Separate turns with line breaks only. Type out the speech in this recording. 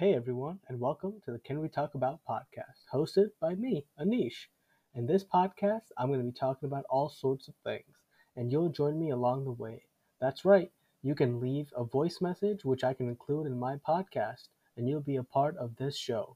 Hey everyone, and welcome to the Can We Talk About podcast, hosted by me, Anish. In this podcast, I'm going to be talking about all sorts of things, and you'll join me along the way. That's right, you can leave a voice message, which I can include in my podcast, and you'll be a part of this show.